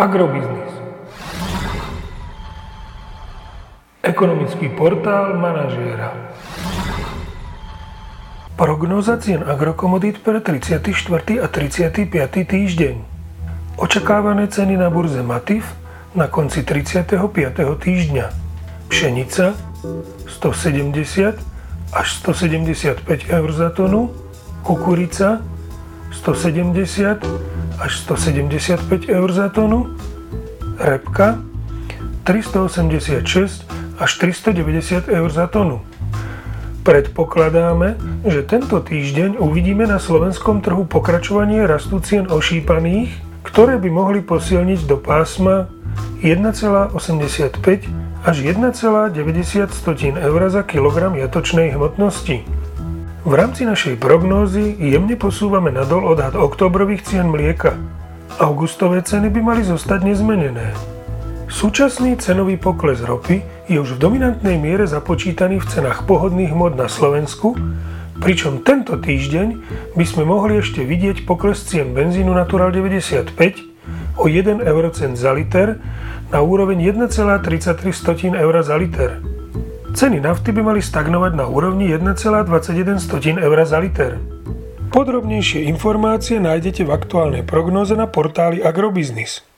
Agrobiznis. Ekonomický portál manažéra. Prognóza cien agrokomodít pre 34. a 35. týždeň. Očakávané ceny na burze Matif na konci 35. týždňa. Pšenica 170 až 175 eur za tonu, kukurica 170 až 175 eur za tonu, repka 386 až 390 eur za tonu. Predpokladáme, že tento týždeň uvidíme na slovenskom trhu pokračovanie rastu cien ošípaných, ktoré by mohli posilniť do pásma 1,85 až 1,90 eur za kilogram jatočnej hmotnosti. V rámci našej prognózy jemne posúvame nadol odhad oktobrových cien mlieka. Augustové ceny by mali zostať nezmenené. Súčasný cenový pokles ropy je už v dominantnej miere započítaný v cenách pohodných mod na Slovensku, pričom tento týždeň by sme mohli ešte vidieť pokles cien benzínu Natural 95 o 1 eurocent za liter na úroveň 1,33 eur za liter. Ceny nafty by mali stagnovať na úrovni 1,21 eur za liter. Podrobnejšie informácie nájdete v aktuálnej prognoze na portáli Agrobiznis.